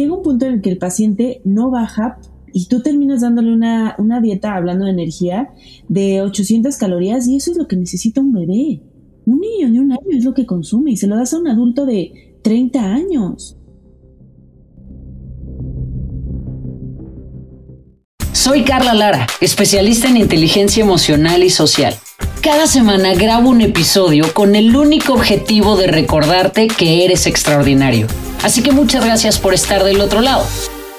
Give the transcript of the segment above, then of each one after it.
llega un punto en el que el paciente no baja y tú terminas dándole una, una dieta, hablando de energía, de 800 calorías y eso es lo que necesita un bebé. Un niño de un año es lo que consume y se lo das a un adulto de 30 años. Soy Carla Lara, especialista en inteligencia emocional y social. Cada semana grabo un episodio con el único objetivo de recordarte que eres extraordinario. Así que muchas gracias por estar del otro lado.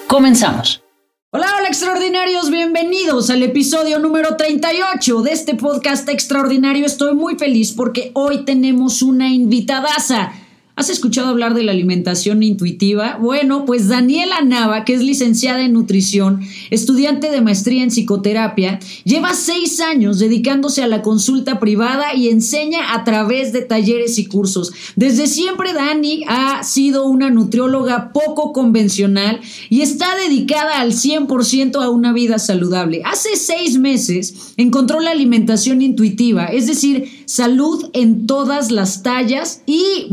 Comenzamos. Hola, hola extraordinarios, bienvenidos al episodio número 38 de este podcast extraordinario. Estoy muy feliz porque hoy tenemos una invitadaza. ¿Has escuchado hablar de la alimentación intuitiva? Bueno, pues Daniela Nava, que es licenciada en nutrición, estudiante de maestría en psicoterapia, lleva seis años dedicándose a la consulta privada y enseña a través de talleres y cursos. Desde siempre Dani ha sido una nutrióloga poco convencional y está dedicada al 100% a una vida saludable. Hace seis meses encontró la alimentación intuitiva, es decir, salud en todas las tallas y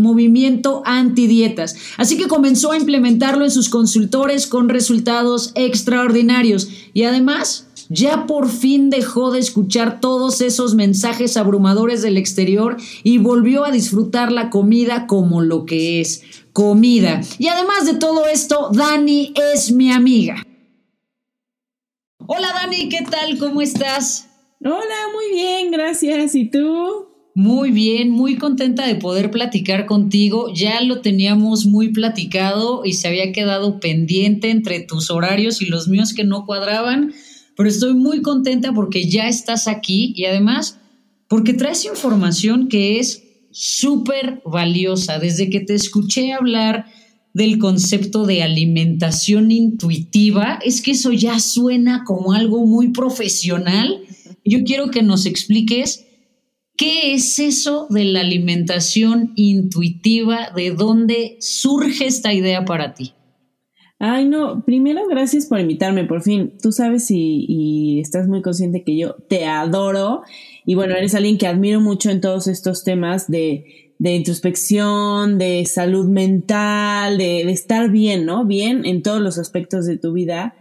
antidietas. Así que comenzó a implementarlo en sus consultores con resultados extraordinarios y además ya por fin dejó de escuchar todos esos mensajes abrumadores del exterior y volvió a disfrutar la comida como lo que es, comida. Y además de todo esto, Dani es mi amiga. Hola Dani, ¿qué tal? ¿Cómo estás? Hola, muy bien, gracias. ¿Y tú? Muy bien, muy contenta de poder platicar contigo. Ya lo teníamos muy platicado y se había quedado pendiente entre tus horarios y los míos que no cuadraban, pero estoy muy contenta porque ya estás aquí y además porque traes información que es súper valiosa. Desde que te escuché hablar del concepto de alimentación intuitiva, es que eso ya suena como algo muy profesional. Yo quiero que nos expliques ¿Qué es eso de la alimentación intuitiva? ¿De dónde surge esta idea para ti? Ay, no, primero gracias por invitarme, por fin. Tú sabes y, estás muy consciente que yo te adoro y bueno, eres alguien que admiro mucho en todos estos temas de, introspección, de salud mental, de, de, estar bien, ¿no? Bien en todos los aspectos de tu vida.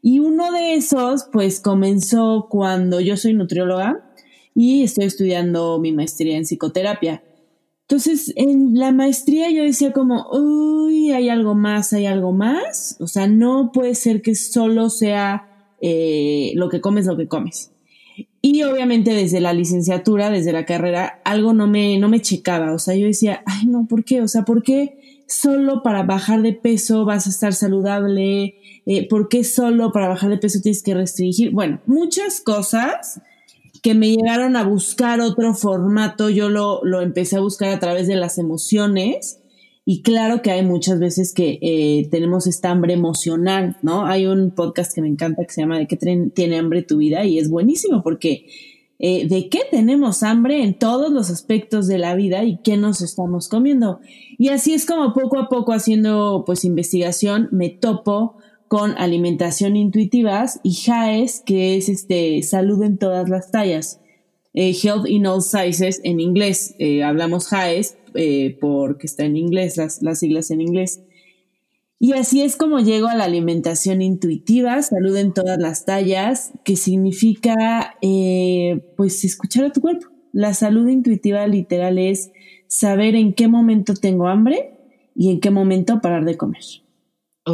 Y uno de esos, pues comenzó cuando yo soy nutrióloga y estoy estudiando mi maestría en psicoterapia. Entonces, en la maestría yo decía como, uy, hay algo más, hay algo más. O sea, no puede ser que solo sea eh, lo que comes, lo que comes. Y obviamente desde la licenciatura, desde la carrera, algo no me, no me checaba. O sea, yo decía, ay, no, ¿por qué? O sea, ¿por qué solo para bajar de peso vas a estar saludable? Eh, ¿Por qué solo para bajar de peso tienes que restringir? Bueno, muchas cosas que me llegaron a buscar otro formato, yo lo, lo empecé a buscar a través de las emociones. Y claro que hay muchas veces que eh, tenemos esta hambre emocional, ¿no? Hay un podcast que me encanta que se llama ¿De qué tiene hambre tu vida? Y es buenísimo porque eh, ¿de qué tenemos hambre en todos los aspectos de la vida y qué nos estamos comiendo? Y así es como poco a poco haciendo pues investigación me topo con alimentación intuitivas y HAES, que es este salud en todas las tallas. Eh, health in all sizes en inglés. Eh, hablamos HAES eh, porque está en inglés, las, las siglas en inglés. Y así es como llego a la alimentación intuitiva, salud en todas las tallas, que significa pues escuchar a tu cuerpo. La salud intuitiva literal es saber en qué momento tengo hambre y en qué momento parar de comer.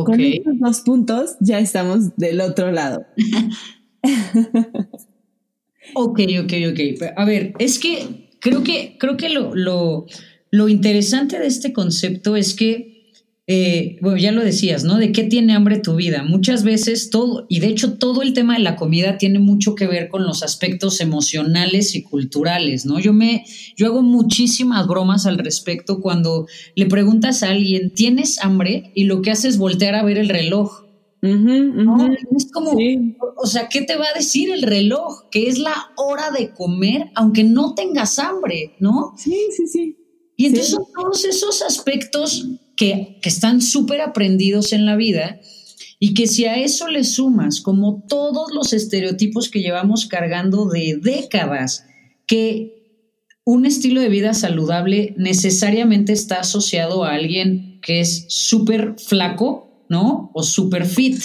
Con estos dos puntos ya estamos del otro lado. ok, ok, ok. A ver, es que creo que, creo que lo, lo, lo interesante de este concepto es que eh, bueno, ya lo decías, ¿no? ¿De qué tiene hambre tu vida? Muchas veces todo, y de hecho todo el tema de la comida tiene mucho que ver con los aspectos emocionales y culturales, ¿no? Yo me, yo hago muchísimas bromas al respecto cuando le preguntas a alguien, ¿tienes hambre? Y lo que hace es voltear a ver el reloj. Es como, o sea, ¿qué te va a decir el reloj? Que es la hora de comer, aunque no tengas hambre, ¿no? Sí, sí, sí. Y entonces son todos esos aspectos que, están súper aprendidos en la vida y que si a eso le sumas como todos los estereotipos que llevamos cargando de décadas, que un estilo de vida saludable necesariamente está asociado a alguien que es súper flaco, ¿no? O super fit.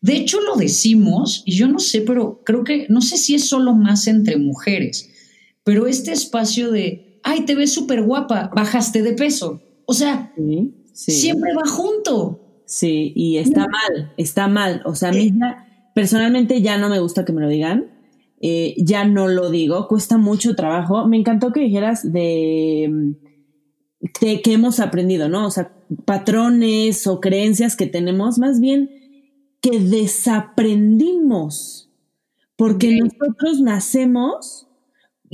De hecho, lo decimos, y yo no sé, pero creo que, no sé si es solo más entre mujeres, pero este espacio de, ay, te ves súper guapa, bajaste de peso. O sea, siempre va junto. Sí, y está mal, está mal. O sea, a mí personalmente ya no me gusta que me lo digan. Eh, ya no lo digo, cuesta mucho trabajo. Me encantó que dijeras de, de que hemos aprendido, ¿no? O sea, patrones o creencias que tenemos, más bien que desaprendimos, porque nosotros nacemos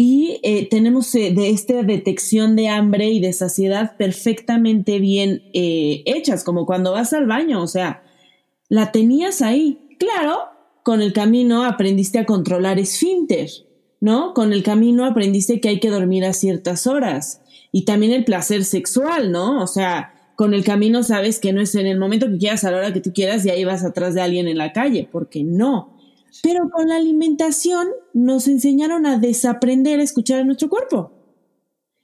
y eh, tenemos eh, de esta detección de hambre y de saciedad perfectamente bien eh, hechas, como cuando vas al baño, o sea, la tenías ahí. Claro, con el camino aprendiste a controlar esfínter, ¿no? Con el camino aprendiste que hay que dormir a ciertas horas y también el placer sexual, ¿no? O sea, con el camino sabes que no es en el momento que quieras, a la hora que tú quieras, y ahí vas atrás de alguien en la calle, porque no. Pero con la alimentación nos enseñaron a desaprender a escuchar a nuestro cuerpo.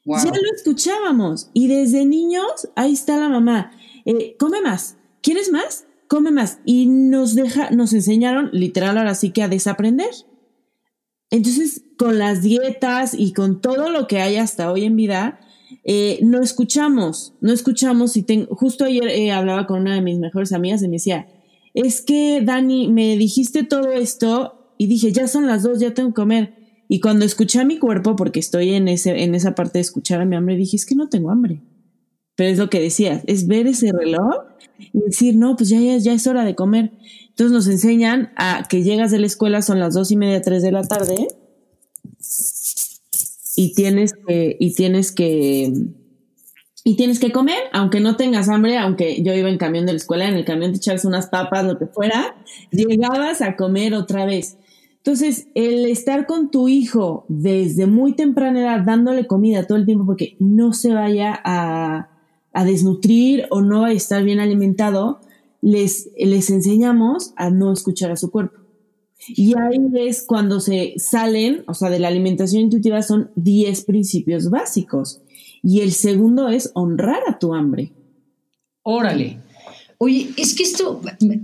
Ya lo escuchábamos y desde niños ahí está la mamá. Eh, come más. ¿Quieres más? Come más. Y nos deja, nos enseñaron literal ahora sí que a desaprender. Entonces, con las dietas y con todo lo que hay hasta hoy en vida, eh, no escuchamos, no escuchamos. Y tengo, justo ayer eh, hablaba con una de mis mejores amigas y me decía, es que Dani, me dijiste todo esto y dije, ya son las dos, ya tengo que comer. Y cuando escuché a mi cuerpo, porque estoy en, ese, en esa parte de escuchar a mi hambre, dije, es que no tengo hambre. Pero es lo que decías, es ver ese reloj y decir, no, pues ya, ya, ya es hora de comer. Entonces nos enseñan a que llegas de la escuela, son las dos y media, tres de la tarde, y tienes que, y tienes que, y tienes que comer, aunque no tengas hambre, aunque yo iba en camión de la escuela, en el camión te echabas unas papas, lo que fuera, llegabas a comer otra vez. Entonces, el estar con tu hijo desde muy temprana edad, dándole comida todo el tiempo porque no se vaya a, a desnutrir o no va a estar bien alimentado, les, les enseñamos a no escuchar a su cuerpo. Y ahí es cuando se salen, o sea, de la alimentación intuitiva son 10 principios básicos. Y el segundo es honrar a tu hambre. Órale. Oye, es que esto,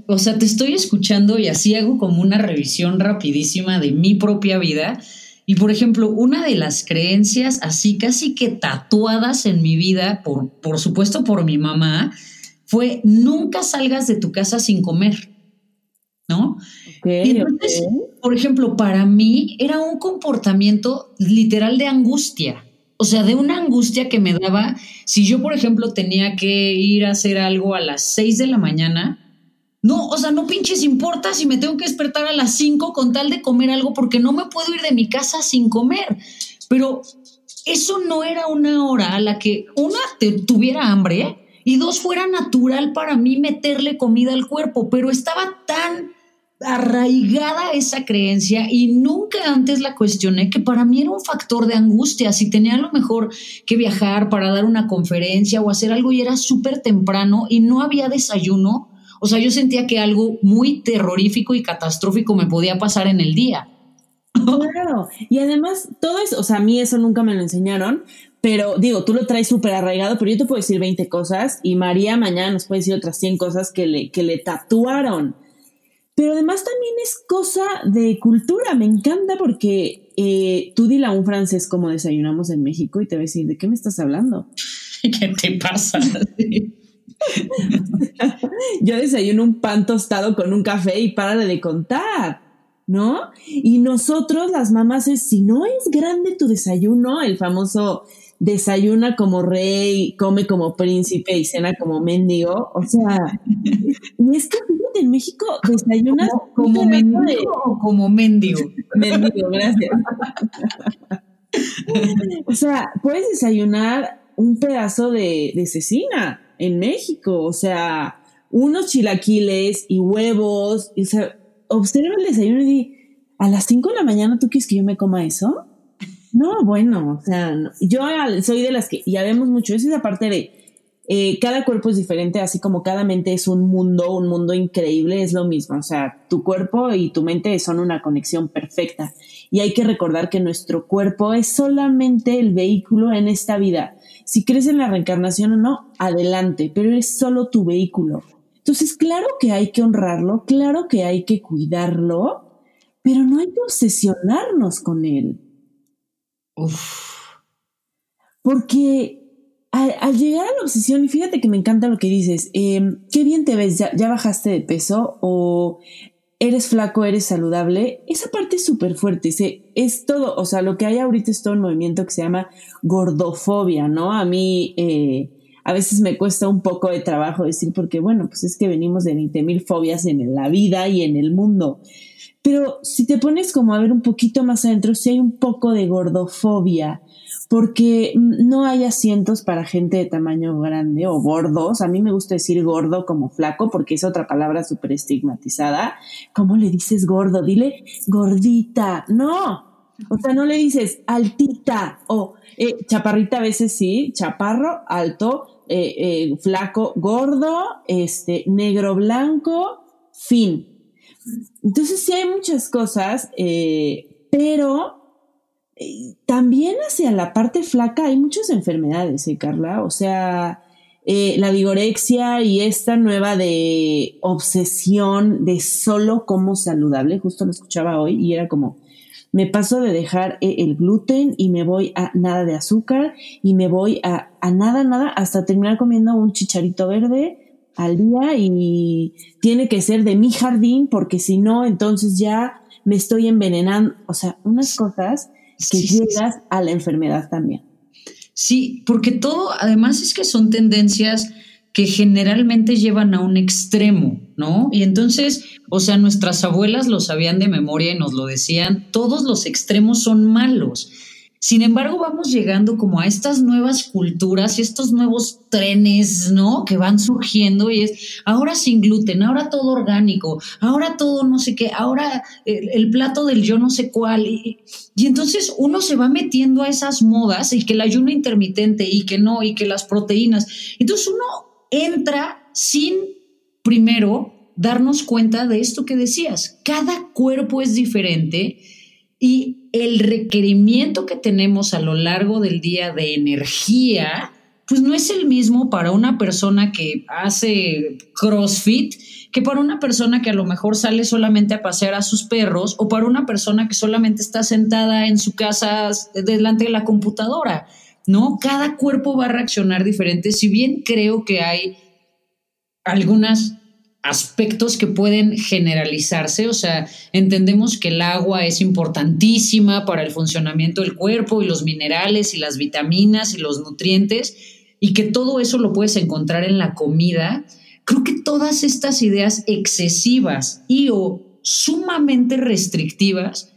o sea, te estoy escuchando y así hago como una revisión rapidísima de mi propia vida. Y por ejemplo, una de las creencias así casi que tatuadas en mi vida, por, por supuesto por mi mamá, fue nunca salgas de tu casa sin comer, ¿no? entonces, por ejemplo, para mí era un comportamiento literal de angustia. O sea, de una angustia que me daba, si yo, por ejemplo, tenía que ir a hacer algo a las 6 de la mañana, no, o sea, no pinches importa si me tengo que despertar a las 5 con tal de comer algo porque no me puedo ir de mi casa sin comer. Pero eso no era una hora a la que una tuviera hambre y dos fuera natural para mí meterle comida al cuerpo, pero estaba tan arraigada esa creencia y nunca antes la cuestioné, que para mí era un factor de angustia. Si tenía a lo mejor que viajar para dar una conferencia o hacer algo y era súper temprano y no había desayuno, o sea, yo sentía que algo muy terrorífico y catastrófico me podía pasar en el día. Claro, y además todo eso, o sea, a mí eso nunca me lo enseñaron, pero digo, tú lo traes súper arraigado, pero yo te puedo decir 20 cosas y María mañana nos puede decir otras 100 cosas que le, que le tatuaron. Pero además también es cosa de cultura, me encanta porque eh, tú dile a un francés cómo desayunamos en México y te va a decir, ¿de qué me estás hablando? ¿Qué te pasa? Yo desayuno un pan tostado con un café y párale de contar, ¿no? Y nosotros, las mamás, es si no es grande tu desayuno, el famoso desayuna como rey, come como príncipe y cena como mendigo. O sea, y es que en México desayunas como, mendigo o como mendigo. mendigo, gracias. o sea, puedes desayunar un pedazo de, de cecina en México, o sea, unos chilaquiles y huevos. o sea, observa el desayuno y di, a las 5 de la mañana, ¿tú quieres que yo me coma eso? No, bueno, o sea, yo soy de las que ya vemos mucho, es esa parte de eh, cada cuerpo es diferente, así como cada mente es un mundo, un mundo increíble, es lo mismo, o sea, tu cuerpo y tu mente son una conexión perfecta y hay que recordar que nuestro cuerpo es solamente el vehículo en esta vida. Si crees en la reencarnación o no, adelante, pero es solo tu vehículo. Entonces, claro que hay que honrarlo, claro que hay que cuidarlo, pero no hay que obsesionarnos con él. Porque al, llegar a la obsesión, y fíjate que me encanta lo que dices, em, qué bien te ves, ya, bajaste de peso o eres flaco, eres saludable, esa parte es súper fuerte, es todo, o sea, lo que hay ahorita es todo un movimiento que se llama gordofobia, ¿no? A mí eh, a veces me cuesta un poco de trabajo decir, porque bueno, pues es que venimos de 20 mil fobias en la vida y en el mundo. Pero si te pones como a ver un poquito más adentro, sí hay un poco de gordofobia porque no hay asientos para gente de tamaño grande o gordos. A mí me gusta decir gordo como flaco porque es otra palabra súper estigmatizada. ¿Cómo le dices gordo? Dile gordita. No. O sea, no le dices altita o eh, chaparrita a veces sí, chaparro, alto, eh, eh, flaco, gordo, este, negro, blanco, fin. Entonces sí hay muchas cosas, pero también hacia la parte flaca hay muchas enfermedades, ¿eh, Carla? O sea, eh, la vigorexia y esta nueva de obsesión de solo como saludable, justo lo escuchaba hoy y era como, me paso de dejar eh, el gluten y me voy a nada de azúcar y me voy a, a nada, nada, hasta terminar comiendo un chicharito verde al día y tiene que ser de mi jardín porque si no, entonces ya me estoy envenenando. O sea, unas cosas que llegas a la enfermedad también. Sí, porque todo, además es que son tendencias que generalmente llevan a un extremo, ¿no? Y entonces, o sea, nuestras abuelas lo sabían de memoria y nos lo decían, todos los extremos son malos. Sin embargo, vamos llegando como a estas nuevas culturas y estos nuevos trenes, ¿no? Que van surgiendo y es ahora sin gluten, ahora todo orgánico, ahora todo no sé qué, ahora el, plato del yo no sé cuál. Y, y, entonces uno se va metiendo a esas modas y que el ayuno intermitente y que no, y que las proteínas. Entonces uno entra sin primero darnos cuenta de esto que decías. Cada cuerpo es diferente y el requerimiento que tenemos a lo largo del día de energía, pues no es el mismo para una persona que hace CrossFit que para una persona que a lo mejor sale solamente a pasear a sus perros o para una persona que solamente está sentada en su casa delante de la computadora, ¿no? Cada cuerpo va a reaccionar diferente, si bien creo que hay algunas aspectos que pueden generalizarse, o sea, entendemos que el agua es importantísima para el funcionamiento del cuerpo y los minerales y las vitaminas y los nutrientes y que todo eso lo puedes encontrar en la comida. Creo que todas estas ideas excesivas y o sumamente restrictivas,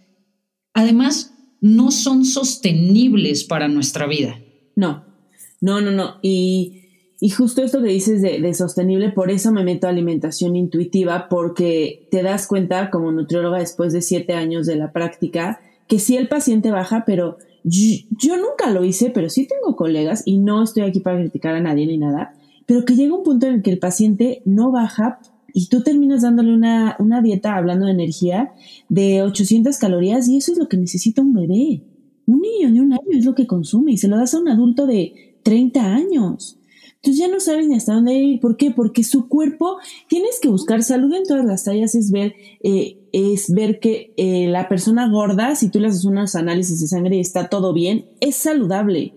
además, no son sostenibles para nuestra vida. No, no, no, no. Y y justo esto que dices de, sostenible, por eso me meto a alimentación intuitiva, porque te das cuenta como nutrióloga después de siete años de la práctica, que sí el paciente baja, pero yo, nunca lo hice, pero sí tengo colegas, y no estoy aquí para criticar a nadie ni nada, pero que llega un punto en el que el paciente no baja y tú terminas dándole una, una dieta, hablando de energía, de 800 calorías, y eso es lo que necesita un bebé. Un niño de un año es lo que consume, y se lo das a un adulto de 30 años. Entonces ya no sabes ni hasta dónde ir. ¿Por qué? Porque su cuerpo, tienes que buscar salud en todas las tallas, es ver, eh, es ver que eh, la persona gorda, si tú le haces unos análisis de sangre y está todo bien, es saludable.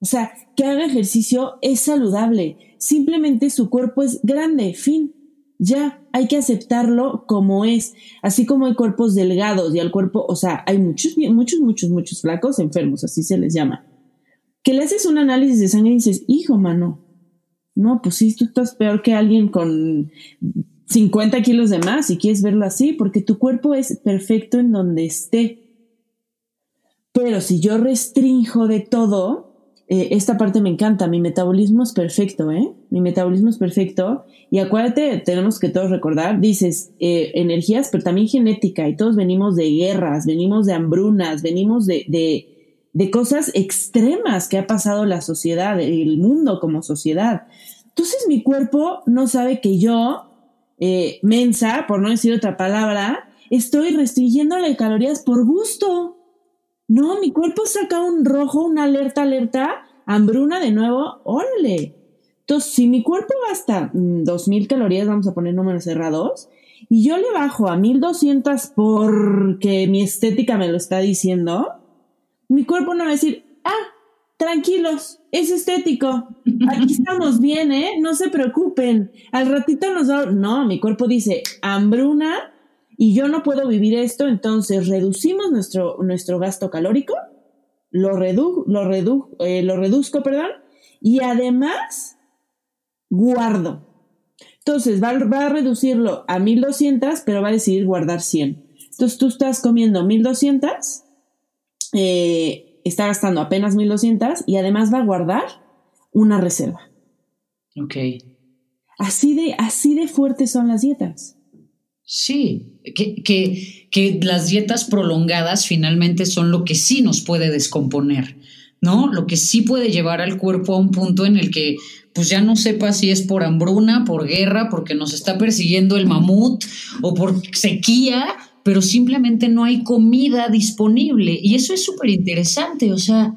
O sea, que haga ejercicio es saludable. Simplemente su cuerpo es grande, fin. Ya, hay que aceptarlo como es. Así como hay cuerpos delgados y al cuerpo, o sea, hay muchos, muchos, muchos, muchos flacos enfermos, así se les llama. Que le haces un análisis de sangre y dices, hijo, mano, no, pues sí, tú estás peor que alguien con 50 kilos de más, si quieres verlo así, porque tu cuerpo es perfecto en donde esté. Pero si yo restringo de todo, eh, esta parte me encanta, mi metabolismo es perfecto, ¿eh? Mi metabolismo es perfecto. Y acuérdate, tenemos que todos recordar, dices, eh, energías, pero también genética, y todos venimos de guerras, venimos de hambrunas, venimos de, de, de cosas extremas que ha pasado la sociedad, el mundo como sociedad. Entonces mi cuerpo no sabe que yo, eh, mensa, por no decir otra palabra, estoy restringiéndole calorías por gusto. No, mi cuerpo saca un rojo, una alerta, alerta, hambruna de nuevo, órale. Entonces, si mi cuerpo gasta 2.000 mm, calorías, vamos a poner números cerrados, y yo le bajo a 1.200 porque mi estética me lo está diciendo, mi cuerpo no va a decir, ah, tranquilos, es estético, aquí estamos bien, ¿eh? No se preocupen, al ratito nos va... No, mi cuerpo dice, hambruna, y yo no puedo vivir esto, entonces reducimos nuestro, nuestro gasto calórico, lo, redu lo, redu eh, lo reduzco, perdón, y además guardo. Entonces va, va, a reducirlo a 1200, pero va a decidir guardar 100. Entonces tú estás comiendo 1200, eh, está gastando apenas 1200 y además va a guardar una reserva. Ok. Así de, así de fuertes son las dietas. Sí, que, que, que, las dietas prolongadas finalmente son lo que sí nos puede descomponer, ¿no? Lo que sí puede llevar al cuerpo a un punto en el que pues ya no sepa si es por hambruna, por guerra, porque nos está persiguiendo el mamut o por sequía, pero simplemente no hay comida disponible. Y eso es súper interesante, o sea,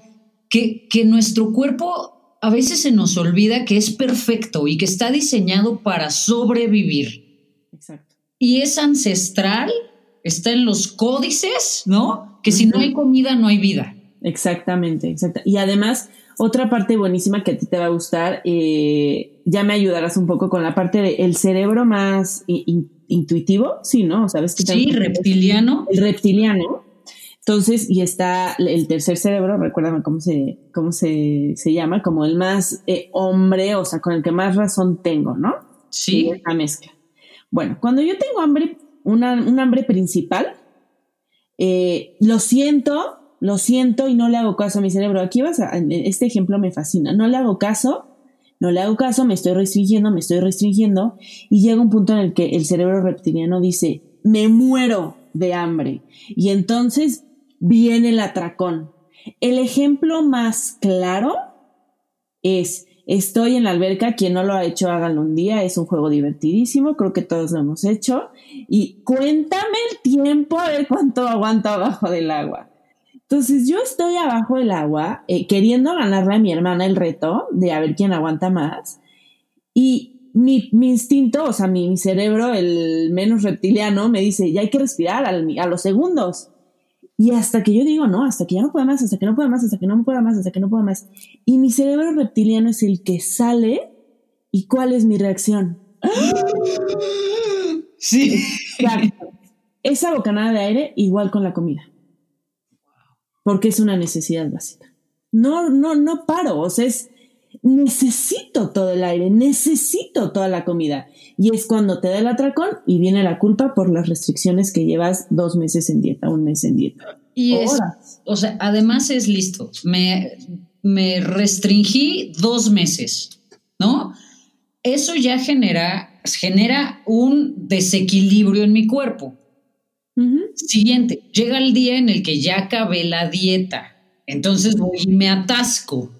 que, que nuestro cuerpo a veces se nos olvida que es perfecto y que está diseñado para sobrevivir. Y es ancestral, está en los códices, ¿no? Que si no hay comida, no hay vida. Exactamente, exacto. Y además, otra parte buenísima que a ti te va a gustar, eh, ya me ayudarás un poco con la parte del cerebro más intuitivo, sí, ¿no? ¿Sabes que Sí, reptiliano. El reptiliano. Entonces, y está el tercer cerebro, recuérdame cómo se, cómo se, se llama, como el más eh, hombre, o sea, con el que más razón tengo, ¿no? Sí. La mezcla. Bueno, cuando yo tengo hambre, un hambre principal, eh, lo siento, lo siento y no le hago caso a mi cerebro. Aquí vas a, este ejemplo me fascina. No le hago caso, no le hago caso, me estoy restringiendo, me estoy restringiendo y llega un punto en el que el cerebro reptiliano dice, me muero de hambre. Y entonces viene el atracón. El ejemplo más claro es Estoy en la alberca, quien no lo ha hecho, háganlo un día, es un juego divertidísimo, creo que todos lo hemos hecho. Y cuéntame el tiempo a ver cuánto aguanto abajo del agua. Entonces yo estoy abajo del agua eh, queriendo ganarle a mi hermana el reto de a ver quién aguanta más. Y mi, instinto, o sea, mi, cerebro, el menos reptiliano, me dice, ya hay que respirar a los segundos. Y hasta que yo digo, no, hasta que ya no pueda más, hasta que no pueda más, hasta que no pueda más, hasta que no pueda más. Y mi cerebro reptiliano es el que sale. ¿Y cuál es mi reacción? Sí. Exacto. Esa bocanada de aire igual con la comida. Porque es una necesidad básica. No, no, no paro. O sea, es, necesito todo el aire, necesito toda la comida. Y es cuando te da el atracón y viene la culpa por las restricciones que llevas dos meses en dieta, un mes en dieta. Y es, o sea, además es listo. Me, me restringí dos meses, ¿no? Eso ya genera, genera un desequilibrio en mi cuerpo. Siguiente, llega el día en el que ya acabé la dieta. Entonces voy y me atasco.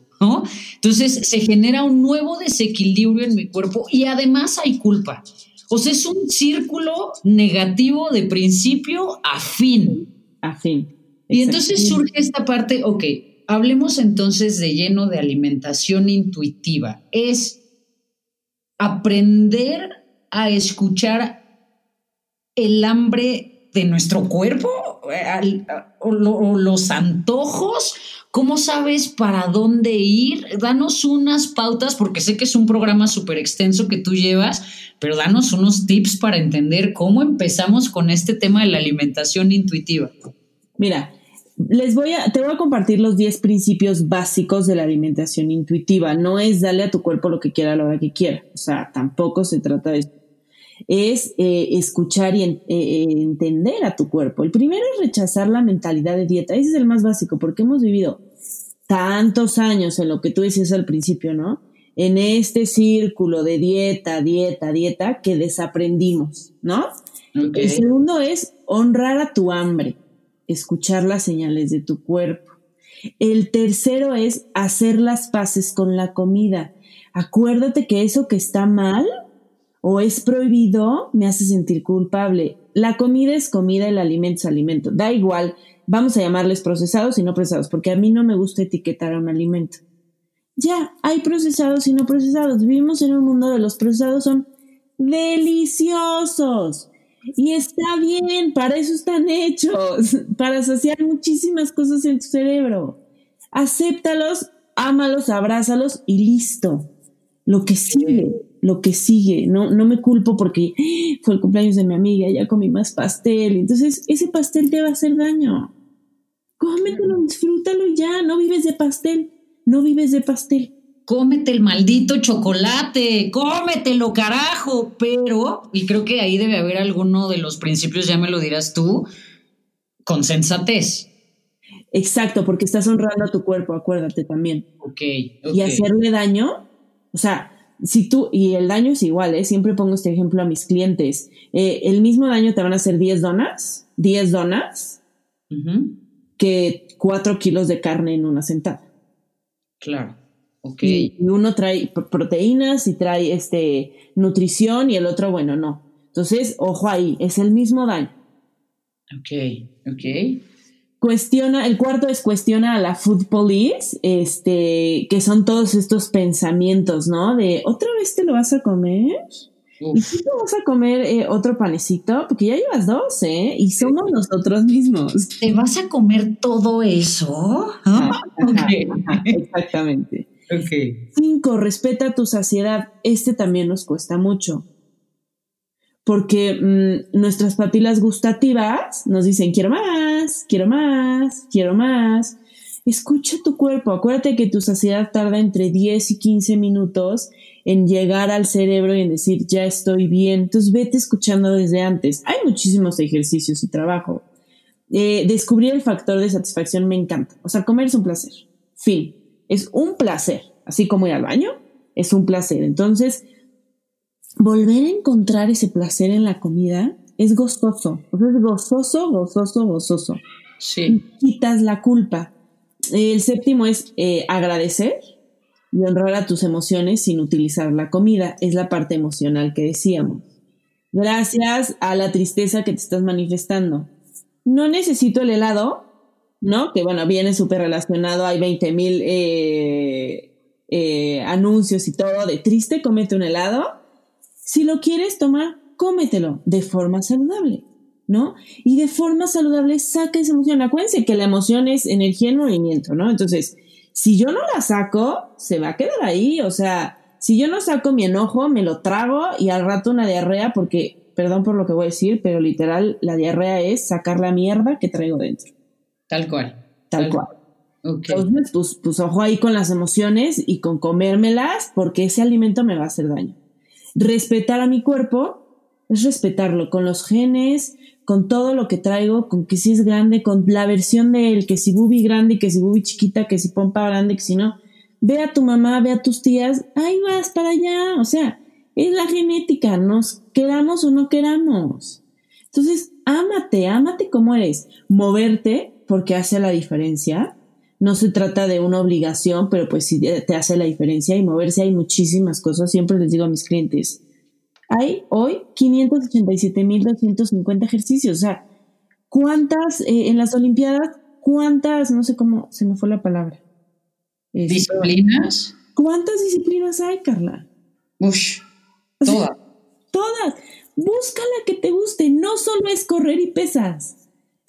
Entonces se genera un nuevo desequilibrio en mi cuerpo y además hay culpa. O sea, es un círculo negativo de principio a fin. A fin. Y entonces surge esta parte, ok, hablemos entonces de lleno de alimentación intuitiva. Es aprender a escuchar el hambre de nuestro cuerpo eh, o los antojos ¿Cómo sabes para dónde ir? Danos unas pautas, porque sé que es un programa súper extenso que tú llevas, pero danos unos tips para entender cómo empezamos con este tema de la alimentación intuitiva. Mira, les voy a, te voy a compartir los 10 principios básicos de la alimentación intuitiva. No es darle a tu cuerpo lo que quiera a la hora que quiera. O sea, tampoco se trata de es eh, escuchar y eh, entender a tu cuerpo. El primero es rechazar la mentalidad de dieta. Ese es el más básico porque hemos vivido tantos años en lo que tú decías al principio, ¿no? En este círculo de dieta, dieta, dieta que desaprendimos, ¿no? El segundo es honrar a tu hambre, escuchar las señales de tu cuerpo. El tercero es hacer las paces con la comida. Acuérdate que eso que está mal o es prohibido, me hace sentir culpable. La comida es comida, el alimento es alimento. Da igual, vamos a llamarles procesados y no procesados, porque a mí no me gusta etiquetar a un alimento. Ya, hay procesados y no procesados. Vivimos en un mundo de los procesados son deliciosos. Y está bien, para eso están hechos, para saciar muchísimas cosas en tu cerebro. Acéptalos, ámalos, abrázalos y listo. Lo que sigue, lo que sigue. No, no me culpo porque fue el cumpleaños de mi amiga, ya comí más pastel. Entonces, ese pastel te va a hacer daño. Cómetelo, disfrútalo ya. No vives de pastel, no vives de pastel cómete el maldito chocolate, cómetelo, carajo. Pero, y creo que ahí debe haber alguno de los principios, ya me lo dirás tú, con sensatez. Exacto, porque estás honrando a tu cuerpo, acuérdate también. Ok. Y hacerle daño, o sea, si tú, y el daño es igual, ¿eh? siempre pongo este ejemplo a mis clientes, eh, el mismo daño te van a hacer 10 donas, 10 donas, que 4 kilos de carne en una sentada. Claro. Y uno trae proteínas y trae este, nutrición y el otro, bueno, no. Entonces, ojo ahí, es el mismo daño. Ok, ok. Cuestiona, el cuarto es cuestiona a la food police, este, que son todos estos pensamientos, ¿no? De, ¿otra vez te lo vas a comer? ¿Y tú te vas a comer eh, otro panecito? Porque ya llevas dos, ¿eh? Y somos nosotros mismos. ¿Te vas a comer todo eso? ¿Ah? exactamente. Cinco, respeta tu saciedad. Este también nos cuesta mucho. Porque mm, nuestras papilas gustativas nos dicen, quiero más, quiero más, quiero más. Escucha tu cuerpo. Acuérdate que tu saciedad tarda entre 10 y 15 minutos en llegar al cerebro y en decir, ya estoy bien. Entonces vete escuchando desde antes. Hay muchísimos ejercicios y trabajo. Eh, descubrir el factor de satisfacción me encanta. O sea, comer es un placer. Fin es un placer, así como ir al baño, es un placer. Entonces, volver a encontrar ese placer en la comida es gozoso, es gozoso, gozoso, gozoso. Sí. quitas la culpa. El séptimo es eh, agradecer y honrar a tus emociones sin utilizar la comida. Es la parte emocional que decíamos. Gracias a la tristeza que te estás manifestando. No necesito el helado, ¿no? Que bueno, viene súper relacionado, hay 20 mil eh, eh, anuncios y todo de triste, cómete un helado. Si lo quieres tomar, cómetelo de forma saludable, ¿no? Y de forma saludable saca esa emoción. Acuérdense que la emoción es energía en movimiento, ¿no? Entonces, si yo no la saco, se va a quedar ahí, o sea, si yo no saco mi enojo, me lo trago y al rato una diarrea, porque, perdón por lo que voy a decir, pero literal, la diarrea es sacar la mierda que traigo dentro. Tal cual. Tal, cual. Entonces, pues, pues, ojo ahí con las emociones y con comérmelas porque ese alimento me va a hacer daño. Respetar a mi cuerpo es respetarlo con los genes, con todo lo que traigo, con que si es grande, con la versión de él, que si bubi grande, que si bubi chiquita, que si pompa grande, que si no. Ve a tu mamá, ve a tus tías, ahí vas para allá. O sea, es la genética, nos queramos o no queramos. Entonces, ámate, ámate como eres. Moverte porque hace la diferencia. No se trata de una obligación, pero pues sí te hace la diferencia y moverse hay muchísimas cosas. Siempre les digo a mis clientes, hay hoy 587.250 ejercicios. O sea, ¿cuántas eh, en las Olimpiadas? ¿Cuántas? No sé cómo se me fue la palabra. ¿Disciplinas? ¿Cuántas disciplinas hay, Carla? Ush, todas. todas. Busca la que te guste. No solo es correr y pesas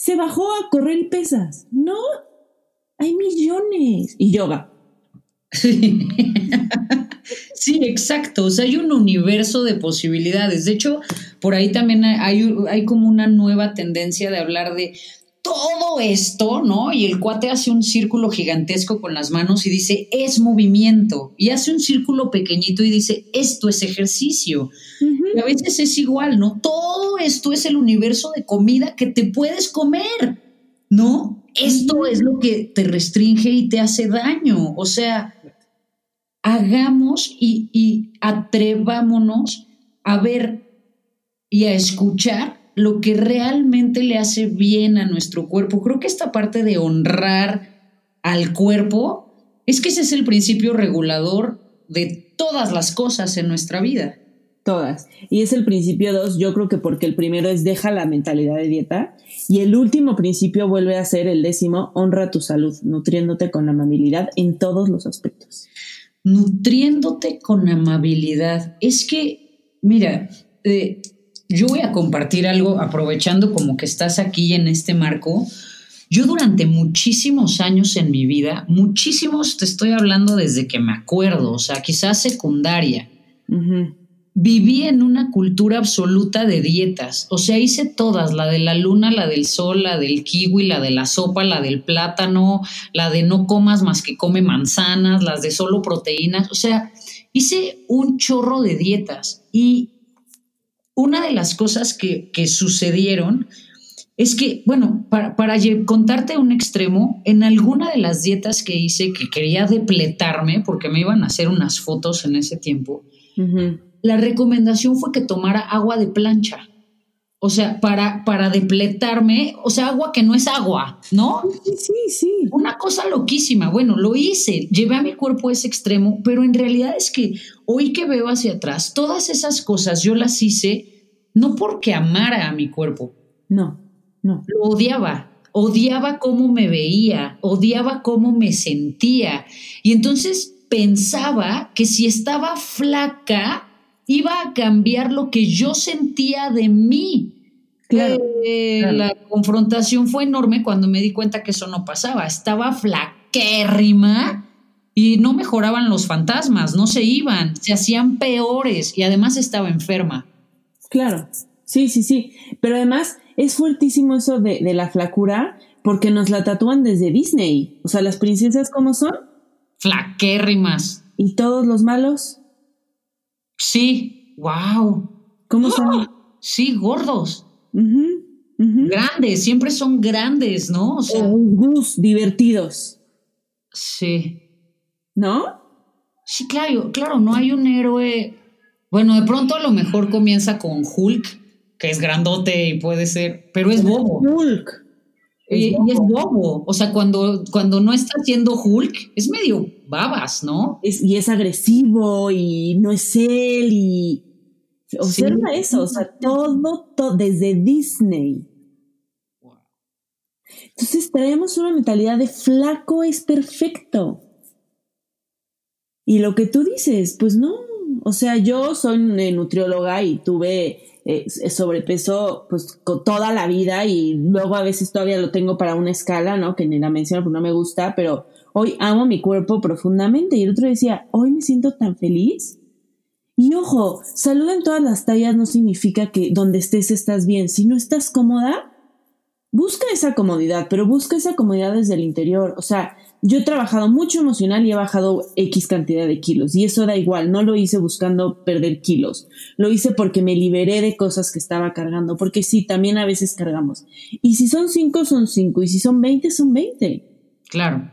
se bajó a correr pesas. No, hay millones. Y yoga. Sí. exacto. O sea, hay un universo de posibilidades. De hecho, por ahí también hay, hay como una nueva tendencia de hablar de todo esto, ¿no? Y el cuate hace un círculo gigantesco con las manos y dice, es movimiento. Y hace un círculo pequeñito y dice, esto es ejercicio. Y a veces es igual, ¿no? Todo esto es el universo de comida que te puedes comer, ¿no? Esto es lo que te restringe y te hace daño. O sea, hagamos y, y atrevámonos a ver y a escuchar lo que realmente le hace bien a nuestro cuerpo. Creo que esta parte de honrar al cuerpo es que ese es el principio regulador de todas las cosas en nuestra vida. Todas. Y es el principio dos, yo creo que porque el primero es deja la mentalidad de dieta y el último principio vuelve a ser el décimo, honra tu salud, nutriéndote con amabilidad en todos los aspectos. nutriéndote con amabilidad. Es que, mira, eh, yo voy a compartir algo aprovechando como que estás aquí en este marco. Yo durante muchísimos años en mi vida, muchísimos, te estoy hablando desde que me acuerdo, o sea, quizás secundaria, viví en una cultura absoluta de dietas. O sea, hice todas, la de la luna, la del sol, la del kiwi, la de la sopa, la del plátano, la de no comas más que come manzanas, las de solo proteínas. O sea, hice un chorro de dietas y una de las cosas que, sucedieron es que, bueno, para, contarte un extremo, en alguna de las dietas que hice, que quería depletarme, porque me iban a hacer unas fotos en ese tiempo, la recomendación fue que tomara agua de plancha. O sea, para, para depletarme, o sea, agua que no es agua, ¿no? Sí, sí, sí. Una cosa loquísima. Bueno, lo hice, llevé a mi cuerpo a ese extremo, pero en realidad es que hoy que veo hacia atrás, todas esas cosas yo las hice no porque amara a mi cuerpo. No, no. Lo odiaba. Odiaba cómo me veía, odiaba cómo me sentía. Y entonces pensaba que si estaba flaca, iba a cambiar lo que yo sentía de mí. Eh, la confrontación fue enorme cuando me di cuenta que eso no pasaba. Estaba flaquérrima y no mejoraban los fantasmas, no se iban, se hacían peores y además estaba enferma. Claro, sí, sí, sí. Pero además es fuertísimo eso de, de la flacura porque nos la tatúan desde Disney. O sea, las princesas, ¿cómo son? Flaquérrimas. ¿Y todos los malos? Sí, wow. ¿Cómo son? ¡Ah! Sí, gordos. Grandes, siempre son grandes, ¿no? O sea, gus, divertidos. Sí. ¿No? Sí, claro, claro, no hay un héroe. Bueno, de pronto a lo mejor comienza con Hulk, que es grandote y puede ser, pero es bobo. Hulk. Y, es bobo. O sea, cuando, cuando no está haciendo Hulk, es medio babas, ¿no? y es agresivo y no es él y... Observa eso, o sea, todo, todo, desde Disney. Entonces traemos una mentalidad de flaco es perfecto. Y lo que tú dices, pues no. O sea, yo soy nutrióloga y tuve eh, sobrepeso pues con toda la vida y luego a veces todavía lo tengo para una escala, ¿no? Que ni la menciono porque no me gusta, pero Hoy amo mi cuerpo profundamente. Y el otro decía, hoy me siento tan feliz. Y ojo, salud en todas las tallas no significa que donde estés estás bien. Si no estás cómoda, busca esa comodidad, pero busca esa comodidad desde el interior. O sea, yo he trabajado mucho emocional y he bajado X cantidad de kilos. Y eso da igual, no lo hice buscando perder kilos. Lo hice porque me liberé de cosas que estaba cargando. Porque sí, también a veces cargamos. Y si son 5, son 5. Y si son 20, son 20. Claro.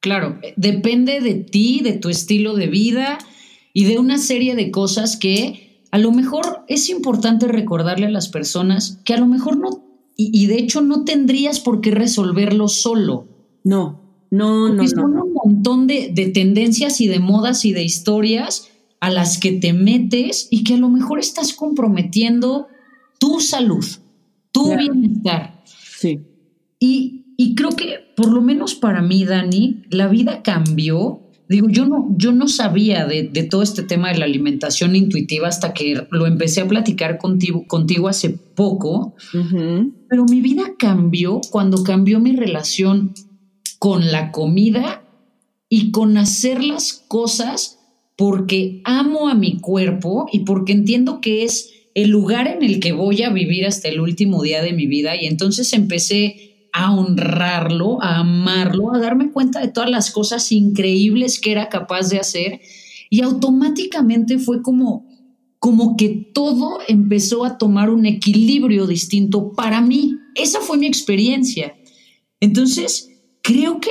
Claro, depende de ti, de tu estilo de vida y de una serie de cosas que a lo mejor es importante recordarle a las personas que a lo mejor no, y, de hecho no tendrías por qué resolverlo solo. No, no, no. Son un montón de, tendencias y de modas y de historias a las que te metes y que a lo mejor estás comprometiendo tu salud, tu bienestar. Sí. Y, y creo que, por lo menos para mí, Dani, la vida cambió. Digo, yo no, yo no sabía de, todo este tema de la alimentación intuitiva hasta que lo empecé a platicar contigo, contigo hace poco. Pero mi vida cambió cuando cambió mi relación con la comida y con hacer las cosas porque amo a mi cuerpo y porque entiendo que es el lugar en el que voy a vivir hasta el último día de mi vida. Y entonces empecé a honrarlo, a amarlo, a darme cuenta de todas las cosas increíbles que era capaz de hacer y automáticamente fue como como que todo empezó a tomar un equilibrio distinto para mí. Esa fue mi experiencia. Entonces, creo que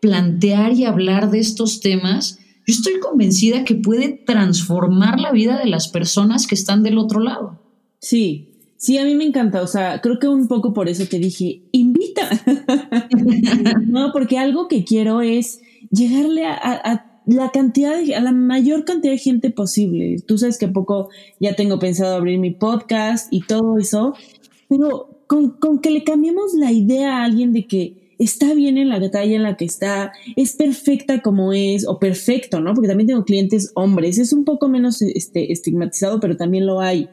plantear y hablar de estos temas, yo estoy convencida que puede transformar la vida de las personas que están del otro lado. Sí, Sí, a mí me encanta, o sea, creo que un poco por eso te dije, invita. no, porque algo que quiero es llegarle a, la cantidad, a la mayor cantidad de gente posible. Tú sabes que poco ya tengo pensado abrir mi podcast y todo eso, pero con, con que le cambiemos la idea a alguien de que está bien en la talla en la que está, es perfecta como es, o perfecto, ¿no? Porque también tengo clientes hombres, es un poco menos este, estigmatizado, pero también lo hay.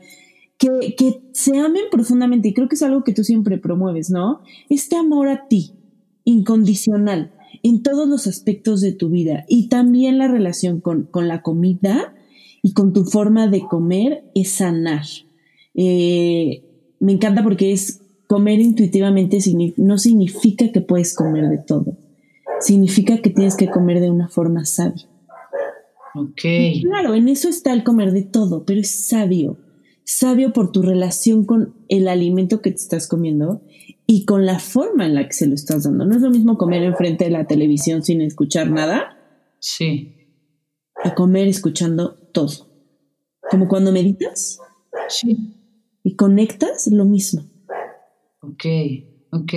Que, que se amen profundamente, y creo que es algo que tú siempre promueves, ¿no? Este amor a ti, incondicional, en todos los aspectos de tu vida, y también la relación con, con la comida y con tu forma de comer es sanar. Eh, me encanta porque es comer intuitivamente no significa que puedes comer de todo. Significa que tienes que comer de una forma sabia. Ok. claro, en eso está el comer de todo, pero es sabio. Sabio por tu relación con el alimento que te estás comiendo y con la forma en la que se lo estás dando. No es lo mismo comer enfrente de la televisión sin escuchar nada. Sí. A comer escuchando todo. Como cuando meditas. Sí y conectas lo mismo. Ok, ok.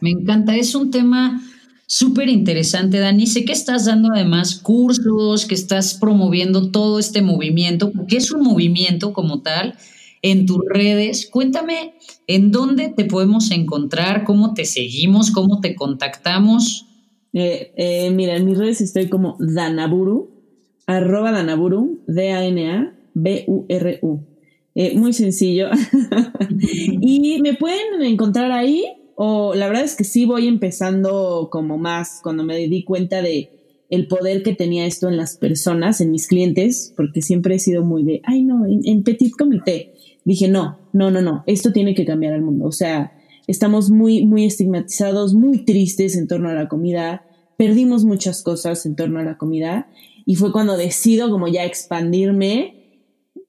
Me encanta. Es un tema súper interesante, Dani. Sé que estás dando además cursos, que estás promoviendo todo este movimiento, porque es un movimiento como tal en tus redes. Cuéntame en dónde te podemos encontrar, cómo te seguimos, cómo te contactamos. Eh, eh, mira, en mis redes estoy como Danaburu, arroba Danaburu, D-A-N-A-B-U-R-U. Eh, muy sencillo. y me pueden encontrar ahí, o la verdad es que sí voy empezando como más cuando me di cuenta de el poder que tenía esto en las personas, en mis clientes, porque siempre he sido muy de, ay no, en, petit comité. Dije, no, no, no, no, esto tiene que cambiar el mundo. O sea, estamos muy, muy estigmatizados, muy tristes en torno a la comida, perdimos muchas cosas en torno a la comida y fue cuando decido como ya expandirme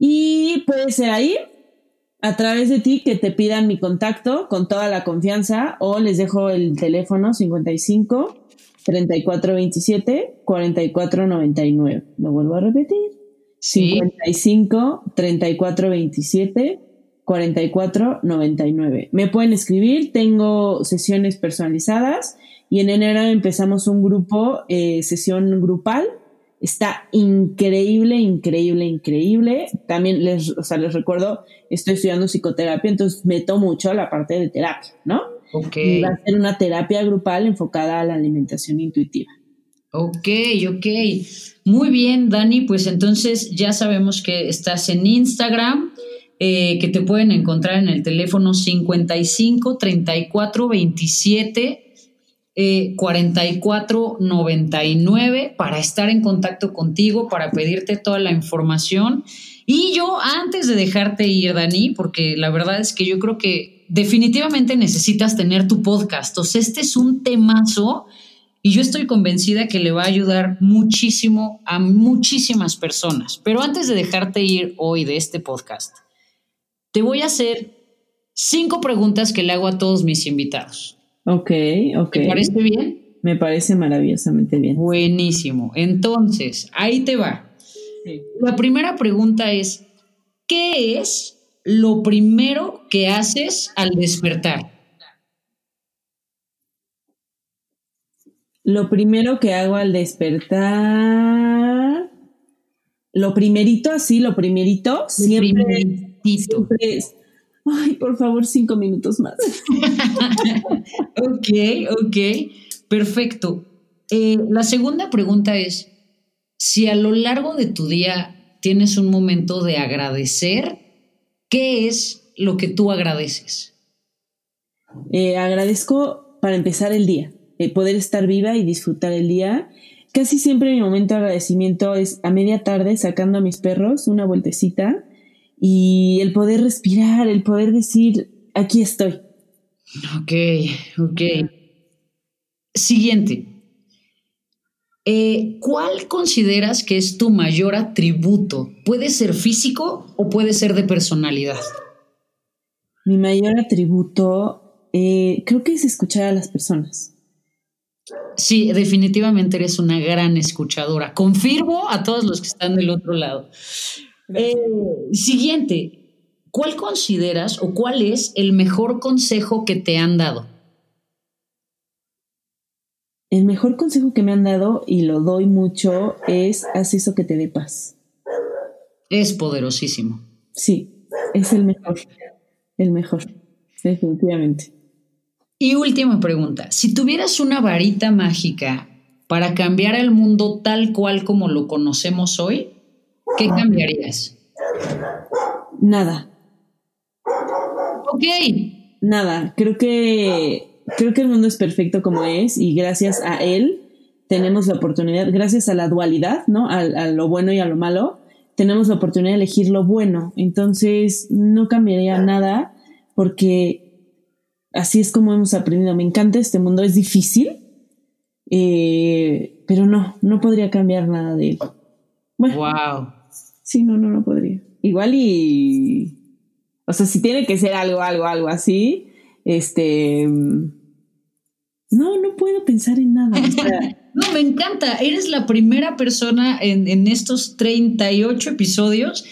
y puede ser ahí, a través de ti, que te pidan mi contacto con toda la confianza o les dejo el teléfono 55 34 27 44 99. Lo vuelvo a repetir. 55 34 27 44 99. Me pueden escribir, tengo sesiones personalizadas y en enero empezamos un grupo, eh, sesión grupal Está increíble, increíble, increíble. También les, o sea, les recuerdo, estoy estudiando psicoterapia, entonces meto mucho la parte de terapia, ¿no? Ok. Va a ser una terapia grupal enfocada a la alimentación intuitiva. Ok, ok. Muy bien, Dani. Pues entonces ya sabemos que estás en Instagram, eh, que te pueden encontrar en el teléfono 55 34 27 eh, 4499 para estar en contacto contigo, para pedirte toda la información. Y yo, antes de dejarte ir, Dani, porque la verdad es que yo creo que definitivamente necesitas tener tu podcast. O sea, este es un temazo y yo estoy convencida que le va a ayudar muchísimo a muchísimas personas. Pero antes de dejarte ir hoy de este podcast, te voy a hacer cinco preguntas que le hago a todos mis invitados. Ok, ok. ¿Te parece bien? Me parece maravillosamente bien. Buenísimo. Entonces, ahí te va. La primera pregunta es, ¿qué es lo primero que haces al despertar? Lo primero que hago al despertar, lo primerito, así, lo primerito, siempre, siempre es ay, por favor, cinco minutos más. ok, ok, perfecto. Eh, la segunda pregunta es, si a lo largo de tu día tienes un momento de agradecer, ¿qué es lo que tú agradeces? Eh, agradezco para empezar el día, eh, poder estar viva y disfrutar el día. Casi siempre mi momento de agradecimiento es a media tarde sacando a mis perros una vueltecita y el poder respirar, el poder decir, aquí estoy. Ok, ok. Siguiente. Eh, ¿Cuál consideras que es tu mayor atributo? ¿Puede ser físico o puede ser de personalidad? Mi mayor atributo eh, creo que es escuchar a las personas. Sí, definitivamente eres una gran escuchadora. Confirmo a todos los que están del otro lado. Eh, siguiente, ¿cuál consideras o cuál es el mejor consejo que te han dado? El mejor consejo que me han dado, y lo doy mucho, es haz eso que te dé paz. Es poderosísimo. Sí, es el mejor, el mejor, definitivamente. Y última pregunta, si tuvieras una varita mágica para cambiar el mundo tal cual como lo conocemos hoy, ¿qué cambiarías? Nada. Ok. Nada, creo que creo que el mundo es perfecto como es y gracias a él tenemos la oportunidad, gracias a la dualidad, ¿no? A, a, lo bueno y a lo malo, tenemos la oportunidad de elegir lo bueno. Entonces, no cambiaría nada porque así es como hemos aprendido. Me encanta este mundo, es difícil, eh, pero no, no podría cambiar nada de él. Bueno, wow. Sí, no, no, no podría. Igual y. O sea, si tiene que ser algo, algo, algo así, este. No, no puedo pensar en nada. no, me encanta. Eres la primera persona en, en estos 38 episodios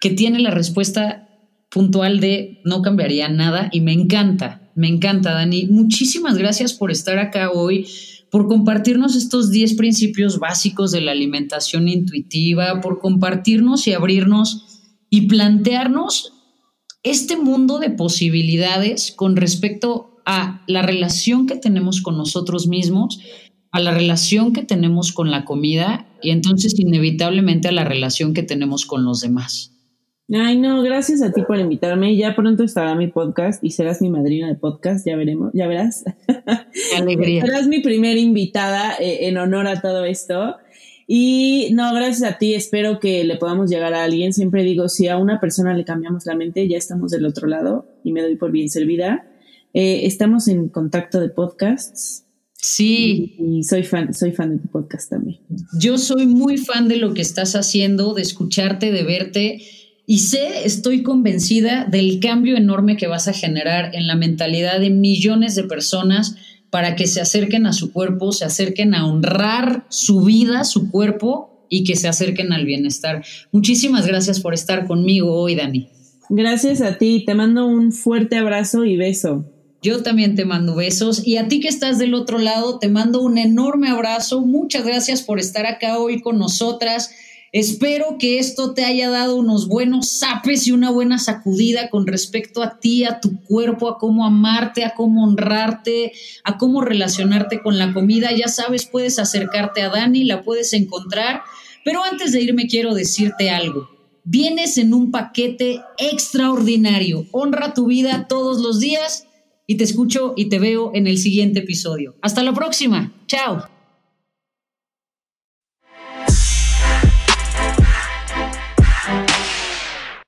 que tiene la respuesta puntual de no cambiaría nada y me encanta, me encanta, Dani. Muchísimas gracias por estar acá hoy por compartirnos estos 10 principios básicos de la alimentación intuitiva, por compartirnos y abrirnos y plantearnos este mundo de posibilidades con respecto a la relación que tenemos con nosotros mismos, a la relación que tenemos con la comida y entonces inevitablemente a la relación que tenemos con los demás. Ay, no, gracias a ti por invitarme. Ya pronto estará mi podcast y serás mi madrina de podcast, ya veremos, ya verás. Qué alegría. serás mi primera invitada eh, en honor a todo esto. Y no, gracias a ti, espero que le podamos llegar a alguien. Siempre digo, si a una persona le cambiamos la mente, ya estamos del otro lado y me doy por bien servida. Eh, estamos en contacto de podcasts. Sí. Y, y, soy fan, soy fan de tu podcast también. Yo soy muy fan de lo que estás haciendo, de escucharte, de verte y sé, estoy convencida del cambio enorme que vas a generar en la mentalidad de millones de personas para que se acerquen a su cuerpo, se acerquen a honrar su vida, su cuerpo y que se acerquen al bienestar. Muchísimas gracias por estar conmigo hoy, Dani. Gracias a ti, te mando un fuerte abrazo y beso. Yo también te mando besos y a ti que estás del otro lado, te mando un enorme abrazo. Muchas gracias por estar acá hoy con nosotras. Espero que esto te haya dado unos buenos sapes y una buena sacudida con respecto a ti, a tu cuerpo, a cómo amarte, a cómo honrarte, a cómo relacionarte con la comida. Ya sabes, puedes acercarte a Dani, la puedes encontrar. Pero antes de irme quiero decirte algo. Vienes en un paquete extraordinario. Honra tu vida todos los días y te escucho y te veo en el siguiente episodio. Hasta la próxima. Chao.